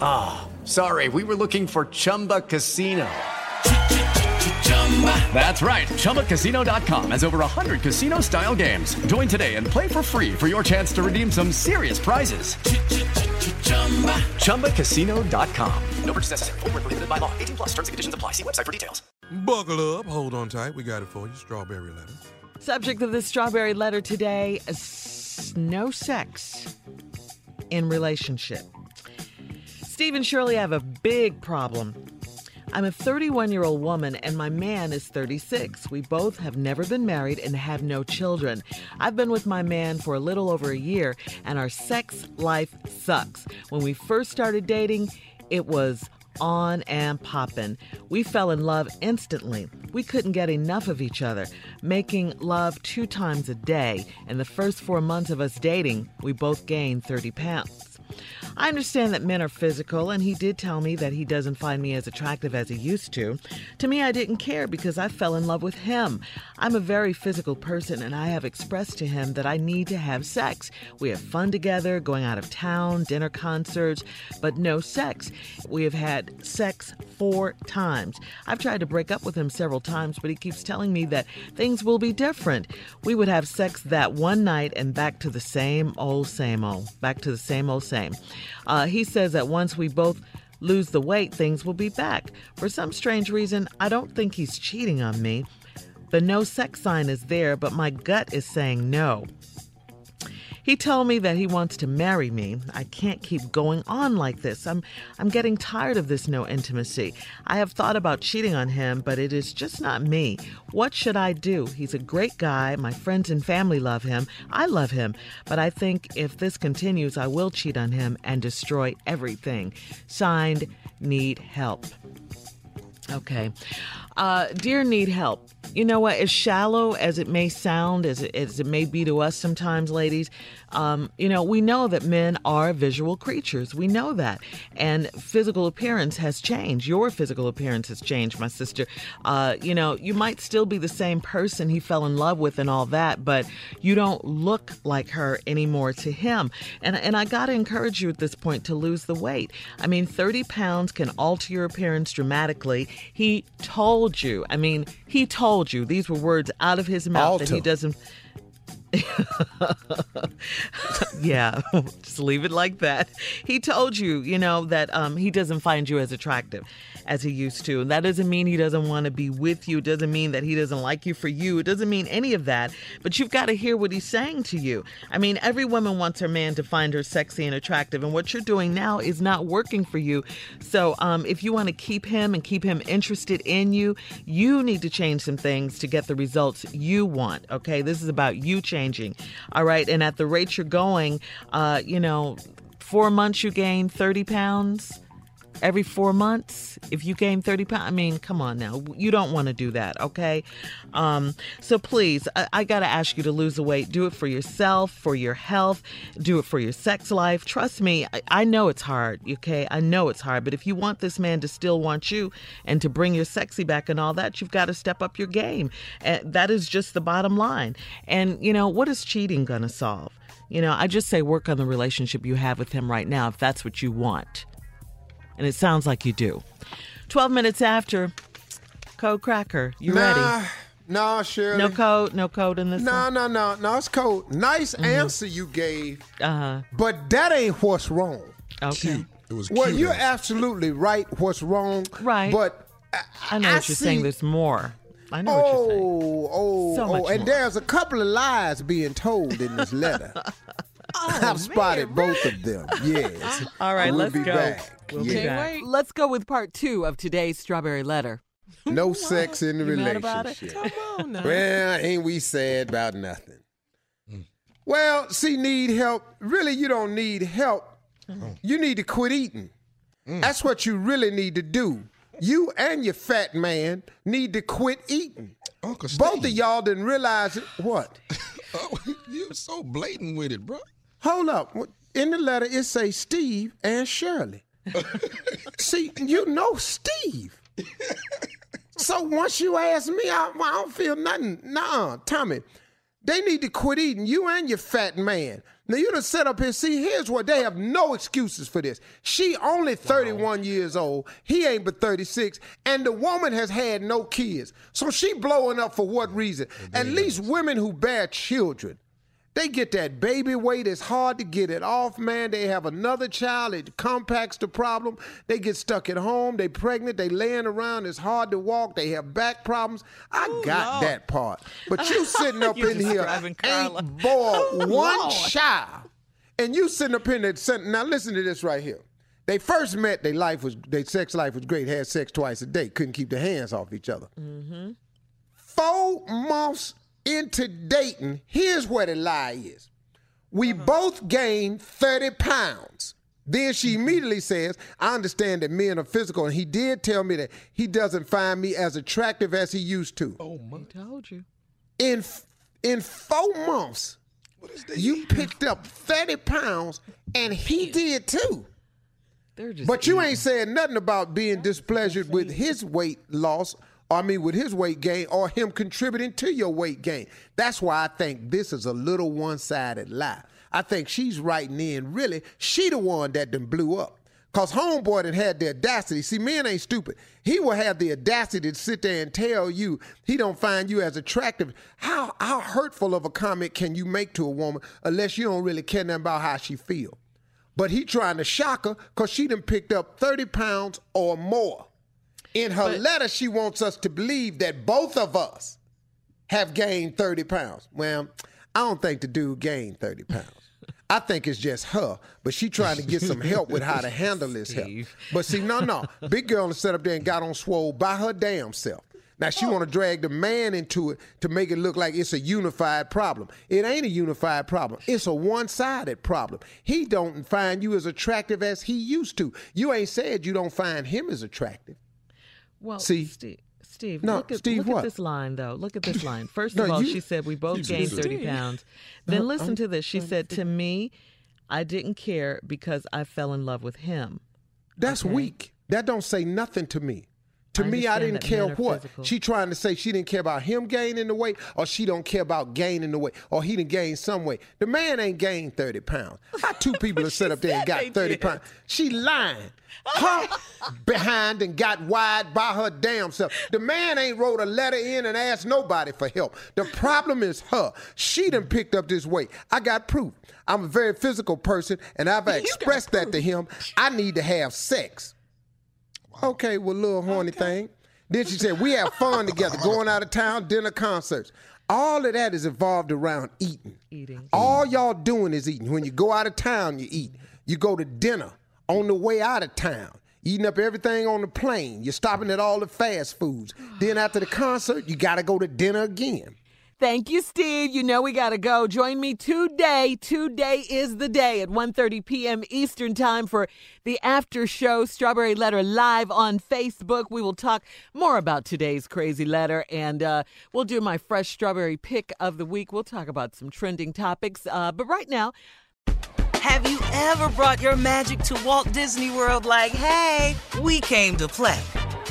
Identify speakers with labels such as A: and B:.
A: Ah, oh, sorry, we were looking for Chumba Casino. That's right. ChumbaCasino.com has over 100 casino style games. Join today and play for free for your chance to redeem some serious prizes. ChumbaCasino.com. No purchase necessary. Full prohibited by law. 18 plus terms and conditions apply. See website for details.
B: Buckle up. Hold on tight. We got it for you. Strawberry letter.
C: Subject of this strawberry letter today no sex in relationship. Steve and Shirley have a big problem. I'm a 31 year old woman and my man is 36. We both have never been married and have no children. I've been with my man for a little over a year and our sex life sucks. When we first started dating, it was on and poppin'. We fell in love instantly. We couldn't get enough of each other, making love two times a day. In the first four months of us dating, we both gained 30 pounds. I understand that men are physical, and he did tell me that he doesn't find me as attractive as he used to. To me, I didn't care because I fell in love with him. I'm a very physical person, and I have expressed to him that I need to have sex. We have fun together, going out of town, dinner concerts, but no sex. We have had sex four times. I've tried to break up with him several times, but he keeps telling me that things will be different. We would have sex that one night and back to the same old, same old, back to the same old, same. Uh, he says that once we both lose the weight, things will be back. For some strange reason, I don't think he's cheating on me. The no sex sign is there, but my gut is saying no. He told me that he wants to marry me. I can't keep going on like this. I'm I'm getting tired of this no intimacy. I have thought about cheating on him, but it is just not me. What should I do? He's a great guy. My friends and family love him. I love him. But I think if this continues, I will cheat on him and destroy everything. Signed, need help. Okay. Uh, dear Need Help, you know what? As shallow as it may sound, as it, as it may be to us sometimes, ladies, um, you know, we know that men are visual creatures. We know that. And physical appearance has changed. Your physical appearance has changed, my sister. Uh, you know, you might still be the same person he fell in love with and all that, but you don't look like her anymore to him. And, and I got to encourage you at this point to lose the weight. I mean, 30 pounds can alter your appearance dramatically. He told told you. I mean, he told you. These were words out of his mouth that he doesn't. yeah, just leave it like that. He told you, you know, that um, he doesn't find you as attractive as he used to. And that doesn't mean he doesn't want to be with you. It doesn't mean that he doesn't like you for you. It doesn't mean any of that. But you've got to hear what he's saying to you. I mean, every woman wants her man to find her sexy and attractive. And what you're doing now is not working for you. So um, if you want to keep him and keep him interested in you, you need to change some things to get the results you want. Okay. This is about you changing. All right. And at the rate you're going, uh, you know, four months you gain 30 pounds every four months if you gain 30 pounds i mean come on now you don't want to do that okay? Um, so please I, I gotta ask you to lose the weight. Do it for yourself for your health do it for your sex life. Trust me I, I know it's hard okay? I know it's hard but if you want this man to still want you and to bring your sexy back and all that you've got to step up your game. And that is just the bottom line. And you know what is cheating gonna solve? You know i just say work on the relationship you have with him right now if that's what you want and it sounds like you do. 12 minutes after, Code Cracker, you
D: nah,
C: ready?
D: Nah, no, Shirley.
C: No code, no code in this
D: No,
C: one?
D: no, no, no. It's cold. Nice answer you gave,
C: Uh-huh.
D: but that ain't what's wrong.
C: Okay.
B: It was
D: Well,
B: cute.
D: you're absolutely right. What's wrong?
C: Right.
D: But
C: I know
D: I
C: what you're saying. There's more. I know what you're saying.
D: oh, oh,
C: So
D: oh,
C: much
D: and
C: more.
D: there's a couple of lies being told in this letter. I've spotted both of them. Yes.
C: All right,
D: we'll
C: let's
D: be
C: go.
D: back.
C: We'll be
D: yeah.
C: back.
E: Let's go with part two of today's strawberry letter.
D: No sex in the
C: You mad about it?
D: relationship.
B: Come on now.
D: Well, ain't we sad about nothing? Well, see, need help. Really, you don't need help. You need to quit eating. Mm. That's what you really need to do. You and your fat man need to quit eating.
B: Uncle Steve.
D: Both of y'all didn't realize it. What?
B: Oh, you're so blatant with it, bro.
D: Hold up. In the letter, it say Steve and Shirley. See, you know Steve. so once you ask me, I, I don't feel nothing. Nah, Tommy, they need to quit eating. You and your fat man. Now you done set up here. See, here's what they have no excuses for this. She only 31 years old. He ain't but 36, and the woman has had no kids. So she blowing up for what reason? At least women who bear children. They get that baby weight. It's hard to get it off, man. They have another child. It compacts the problem. They get stuck at home. They pregnant. They laying around. It's hard to walk. They have back problems. I got that part. But you sitting up in here ain't born one child. And you sitting up in that center. Now listen to this right here. They first met, their life was their sex life was great, had sex twice a day, couldn't keep their hands off each other. Mm-hmm. Four months into dating, here's where the lie is. We both gained 30 pounds. Then she immediately says, I understand that men are physical, and he did tell me that he doesn't find me as attractive as he used to.
B: Oh my.
C: He Told you.
D: In in four months, you picked up 30 pounds, and he did too.
C: They're just
D: But you ain't saying nothing about being displeasured with his weight loss, or I mean with his weight gain, or him contributing to your weight gain. That's why I think this is a little one-sided lie. I think she's writing in, really, she the one that done blew up. Cause homeboy that had the audacity. See, men ain't stupid. He will have the audacity to sit there and tell you he don't find you as attractive. How how hurtful of a comment can you make to a woman unless you don't really care nothing about how she feel? But he trying to shock her because she done picked up 30 pounds or more. In her letter, she wants us to believe that both of us have gained 30 pounds. Well, I don't think the dude gained 30 pounds. I think it's just her, but she trying to get some help with how to handle this help. But see, no, no. Big girl sat up there and got on swole by her damn self. Now she oh. want to drag the man into it to make it look like it's a unified problem. It ain't a unified problem. It's a one-sided problem. He don't find you as attractive as he used to. You ain't said you don't find him as attractive.
C: Well,
D: See?
C: Steve, Steve,
D: No,
C: look, at,
D: Steve,
C: look at this line, though. Look at this line. First
D: No,
C: of all,
D: you-
C: she said we both gained
B: just-
C: 30 pounds. Then listen to this. She said, To me, I didn't care because I fell in love with him.
D: That's
C: Okay.
D: weak. That don't say nothing to me. To
C: I
D: me, I didn't care what. She trying to say she didn't care about him gaining the weight, or she don't care about gaining the weight, or he didn't gain some weight. The man ain't gained 30 pounds. How two people have set up there and got 30 pounds? She lying. Her behind and got wide by her damn self. The man ain't wrote a letter in and asked nobody for help. The problem is her. She done picked up this weight. I got proof. I'm a very physical person, and I've expressed that to him. I need to have sex. Okay, well, little horny thing. Then she said, We have fun together, going out of town, dinner, concerts. All of that is involved around eating.
C: Eating.
D: All y'all doing is eating. When you go out of town, you eat. You go to dinner on the way out of town. Eating up everything on the plane. You're stopping at all the fast foods. Then after the concert, you got to go to dinner again.
E: Thank you, Steve. You know we got to go. Join me today. Today is the day at 1.30 p.m. Eastern Time for the after show Strawberry Letter live on Facebook. We will talk more about today's crazy letter and uh, we'll do my fresh strawberry pick of the week. We'll talk about some trending topics. Uh, but right now,
F: Have you ever brought your magic to Walt Disney World like, hey, we came to play?